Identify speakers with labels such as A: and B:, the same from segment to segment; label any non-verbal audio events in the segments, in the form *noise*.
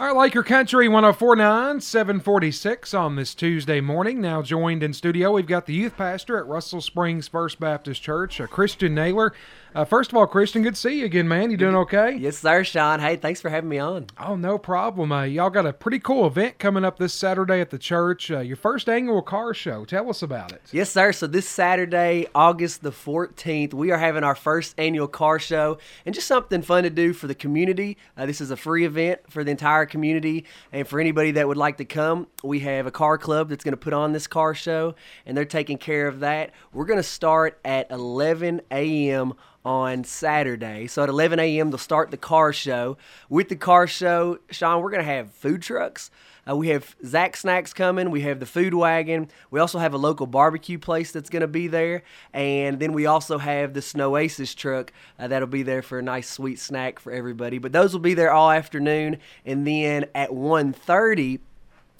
A: All right, Laker Country 1049, 746 on this Tuesday morning. Now joined in studio, we've got the youth pastor at Russell Springs First Baptist Church, Christian Naylor. Uh, first of all, Christian, good to see you again, man. You doing okay?
B: Yes, sir, Sean. Hey, thanks for having me on.
A: Oh, no problem. Uh, y'all got a pretty cool event coming up this Saturday at the church. Uh, your first annual car show. Tell us about it.
B: Yes, sir. So this Saturday, August the 14th, we are having our first annual car show and just something fun to do for the community. Uh, this is a free event for the entire community and for anybody that would like to come. We have a car club that's going to put on this car show and they're taking care of that. We're going to start at 11 a.m on Saturday. So at 11 a.m., they'll start the car show. With the car show, Sean, we're going to have food trucks. Uh, we have Zach Snacks coming. We have the food wagon. We also have a local barbecue place that's going to be there. And then we also have the Snowasis truck uh, that'll be there for a nice sweet snack for everybody. But those will be there all afternoon. And then at 1.30,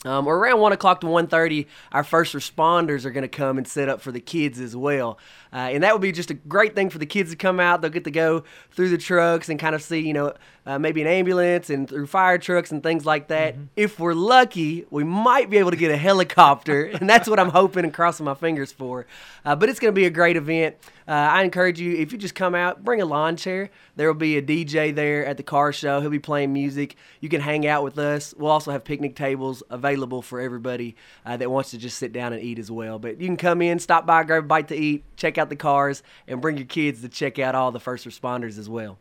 B: um, or around one o'clock to 1.30, our first responders are going to come and set up for the kids as well. Uh, and that would be just a great thing for the kids to come out. They'll get to go through the trucks and kind of see, you know, uh, maybe an ambulance and through fire trucks and things like that. Mm-hmm. If we're lucky, we might be able to get a helicopter, *laughs* and that's what I'm hoping and crossing my fingers for. Uh, but it's going to be a great event. Uh, I encourage you, if you just come out, bring a lawn chair. There will be a DJ there at the car show. He'll be playing music. You can hang out with us. We'll also have picnic tables available for everybody uh, that wants to just sit down and eat as well. But you can come in, stop by, grab a bite to eat, check out the cars, and bring your kids to check out all the first responders as well.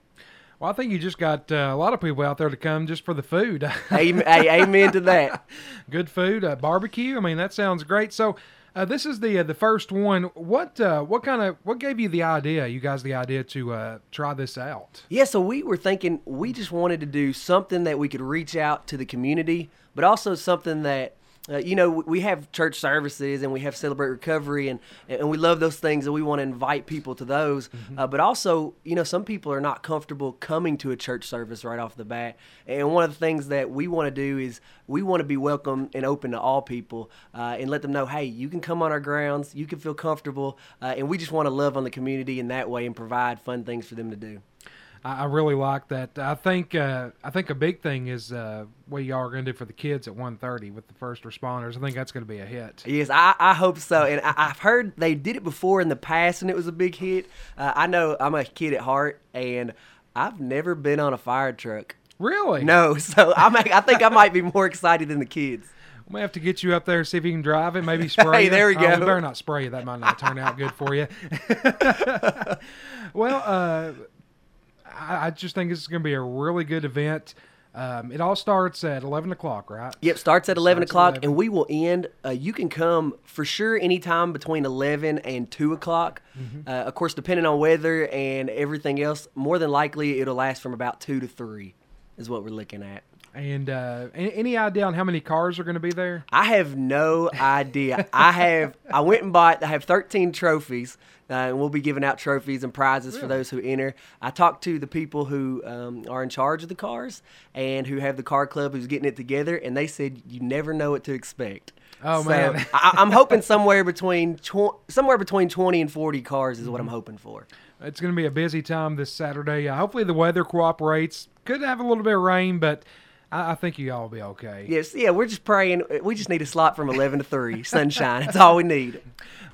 A: Well, I think you just got uh, a lot of people out there to come just for the food.
B: amen, amen to that. *laughs*
A: Good food, uh, barbecue. I mean, that sounds great. So, uh, this is the uh, the first one. What uh, what kind of what gave you the idea? You guys the idea to uh, try this out?
B: Yeah, so we were thinking we just wanted to do something that we could reach out to the community, but also something that uh, you know, we have church services and we have celebrate recovery, and and we love those things, and we want to invite people to those. Mm-hmm. Uh, but also, you know, some people are not comfortable coming to a church service right off the bat. And one of the things that we want to do is we want to be welcome and open to all people, uh, and let them know, hey, you can come on our grounds, you can feel comfortable, uh, and we just want to love on the community in that way and provide fun things for them to do.
A: I, really like that. I think uh, I think a big thing is uh, what y'all are going to do for the kids at 1.30 with the first responders. I think that's going to be a hit.
B: Yes, I, I hope so. And I, have heard they did it before in the past, and it was a big hit. Uh, I know I'm a kid at heart, and I've never been on a fire truck.
A: Really?
B: No. *laughs* So I'm, I think I might be more excited than the kids.
A: We may have to get you up there see if you can drive it. Maybe *laughs* spray.
B: hey, there we go.
A: Oh, we better not spray you. That might not turn out good for you. *laughs* well, uh, I, I just think this is going to be a really good event. Um, it all starts at 11 o'clock, right?
B: Yep, starts at 11 starts o'clock, 11. and we will end. Uh, you can come for sure anytime between 11 and 2 o'clock. Mm-hmm. Uh, of course, depending on weather and everything else, more than likely it'll last from about 2 to 3, is what we're looking at.
A: And uh, any idea on how many cars are going to be there?
B: I have no idea. I have. I went and bought. I have 13 trophies. Uh, and we'll be giving out trophies and prizes really? for those who enter. I talked to the people who um, are in charge of the cars and who have the car club who's getting it together, and they said you never know what to expect.
A: Oh so man,
B: I, am hoping somewhere between tw- somewhere between 20 and 40 cars is what I'm mm-hmm. hoping for.
A: It's going to be a busy time this Saturday. Uh, hopefully the weather cooperates. Could have a little bit of rain, but I, I think you all will be okay.
B: Yes, yeah, we're just praying. We just need a slot from 11 to 3, sunshine. That's all we need.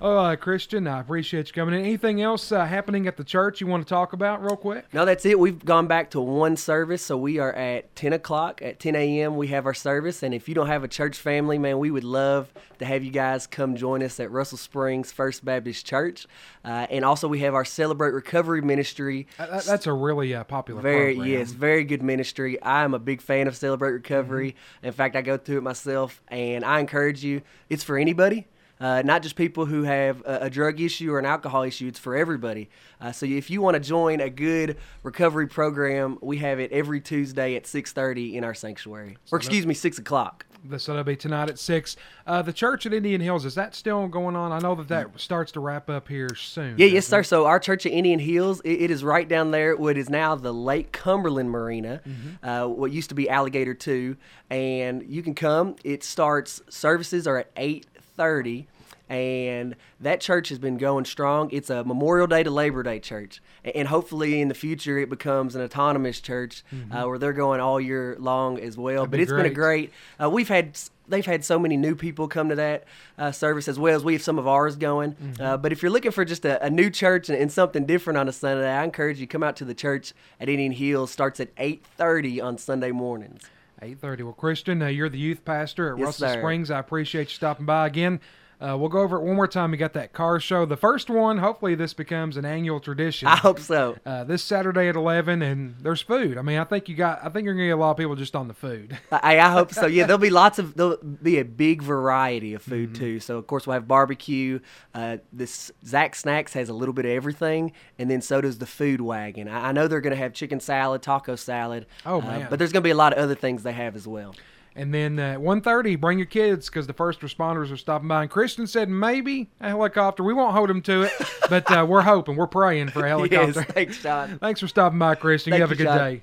A: Oh, uh, Christian, I appreciate you coming in. Anything else uh, happening at the church you want to talk about real quick?
B: No, that's it. We've gone back to one service, so we are at 10 o'clock. At 10 a.m., we have our service. And if you don't have a church family, man, we would love to have you guys come join us at Russell Springs First Baptist Church. Uh, and also, we have our Celebrate Recovery ministry.
A: Uh, that's a really uh, popular
B: very,
A: program.
B: Yes, very good ministry. I am a big fan of Celebrate Recovery. Mm-hmm. In fact, I go through it myself, and I encourage you. It's for anybody. Uh, not just people who have a, a, drug issue or an alcohol issue. It's for everybody. Uh, so if you want to join a good recovery program, we have it every Tuesday at 6:30 in our sanctuary, or excuse me, six o'clock.
A: So that'll be tonight at six. Uh, the church at Indian Hills is that still going on? I know that that starts to wrap up here soon.
B: Yeah, yes, sir. So our church at Indian Hills, it, it is right down there. What is now the Lake Cumberland Marina, mm-hmm. uh, what used to be Alligator Two, and you can come. It starts services are at eight thirty and that church has been going strong. It's a Memorial Day to Labor Day church, and hopefully in the future it becomes an autonomous church uh, where they're going all year long as well.
A: Mm-hmm. That'd
B: but
A: be
B: it's been a
A: great.
B: great. Uh, we've had they've had so many new people come to that uh, service as well as we have some of ours going.
A: Mm-hmm.
B: Uh, but if you're looking for just a, a new church and, and something different on a Sunday, I encourage you come out to the church at Indian Hills. Starts at 8:30 on Sunday mornings.
A: 8.30. Well, Christian, uh, you're the youth pastor at
B: Yes,
A: Russell
B: sir.
A: Springs. I appreciate you stopping by again. Uh, we'll go over it one more time. We got that car show. The first one, hopefully this becomes an annual tradition. *laughs*
B: I hope so.
A: uh, this Saturday at 11, and there's food. I mean, I think you got, I think you're going to get a lot of people just on the food. *laughs*
B: I, I hope so. Yeah, there'll be lots of there'll be a big variety of food
A: Mm-hmm.
B: too. So of course we'll have barbecue. Uh, this Zach Snacks has a little bit of everything, and then so does the Food Wagon. I, I know they're going to have chicken salad, taco salad.
A: Oh,
B: uh,
A: man.
B: but there's going to be a lot of other things they have as well.
A: And then uh, at 1.30, bring your kids because the first responders are stopping by. And Christian said maybe a helicopter. We won't hold him to it, but uh, we're hoping, we're praying for a *laughs* helicopter.
B: Yes, thanks, John. *laughs*
A: Thanks for stopping by, Christian.
B: Thank
A: you have a good
B: John.
A: day.